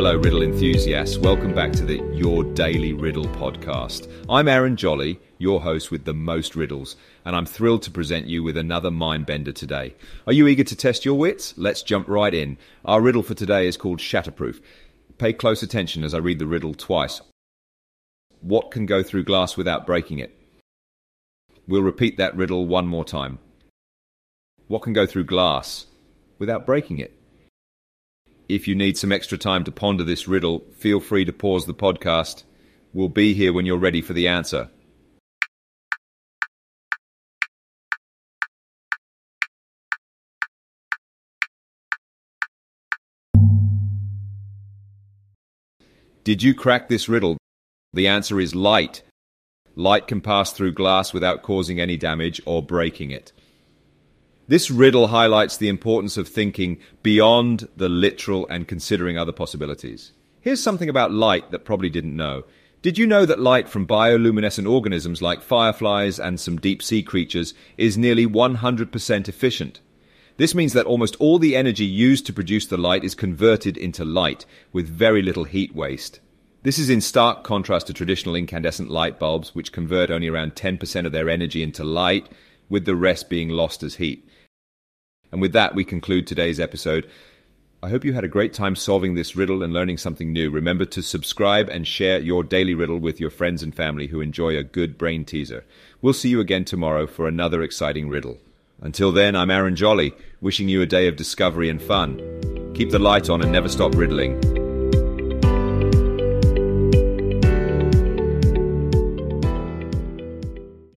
Hello, riddle enthusiasts. Welcome back to the Your Daily Riddle podcast. I'm Aaron Jolly, your host with the most riddles, and I'm thrilled to present you with another mind bender today. Are you eager to test your wits? Let's jump right in. Our riddle for today is called Shatterproof. Pay close attention as I read the riddle twice. What can go through glass without breaking it? We'll repeat that riddle one more time. What can go through glass without breaking it? If you need some extra time to ponder this riddle, feel free to pause the podcast. We'll be here when you're ready for the answer. Did you crack this riddle? The answer is light. Light can pass through glass without causing any damage or breaking it. This riddle highlights the importance of thinking beyond the literal and considering other possibilities. Here's something about light that probably didn't know. Did you know that light from bioluminescent organisms like fireflies and some deep sea creatures is nearly 100% efficient? This means that almost all the energy used to produce the light is converted into light with very little heat waste. This is in stark contrast to traditional incandescent light bulbs, which convert only around 10% of their energy into light, with the rest being lost as heat. And with that, we conclude today's episode. I hope you had a great time solving this riddle and learning something new. Remember to subscribe and share your daily riddle with your friends and family who enjoy a good brain teaser. We'll see you again tomorrow for another exciting riddle. Until then, I'm Aaron Jolly, wishing you a day of discovery and fun. Keep the light on and never stop riddling.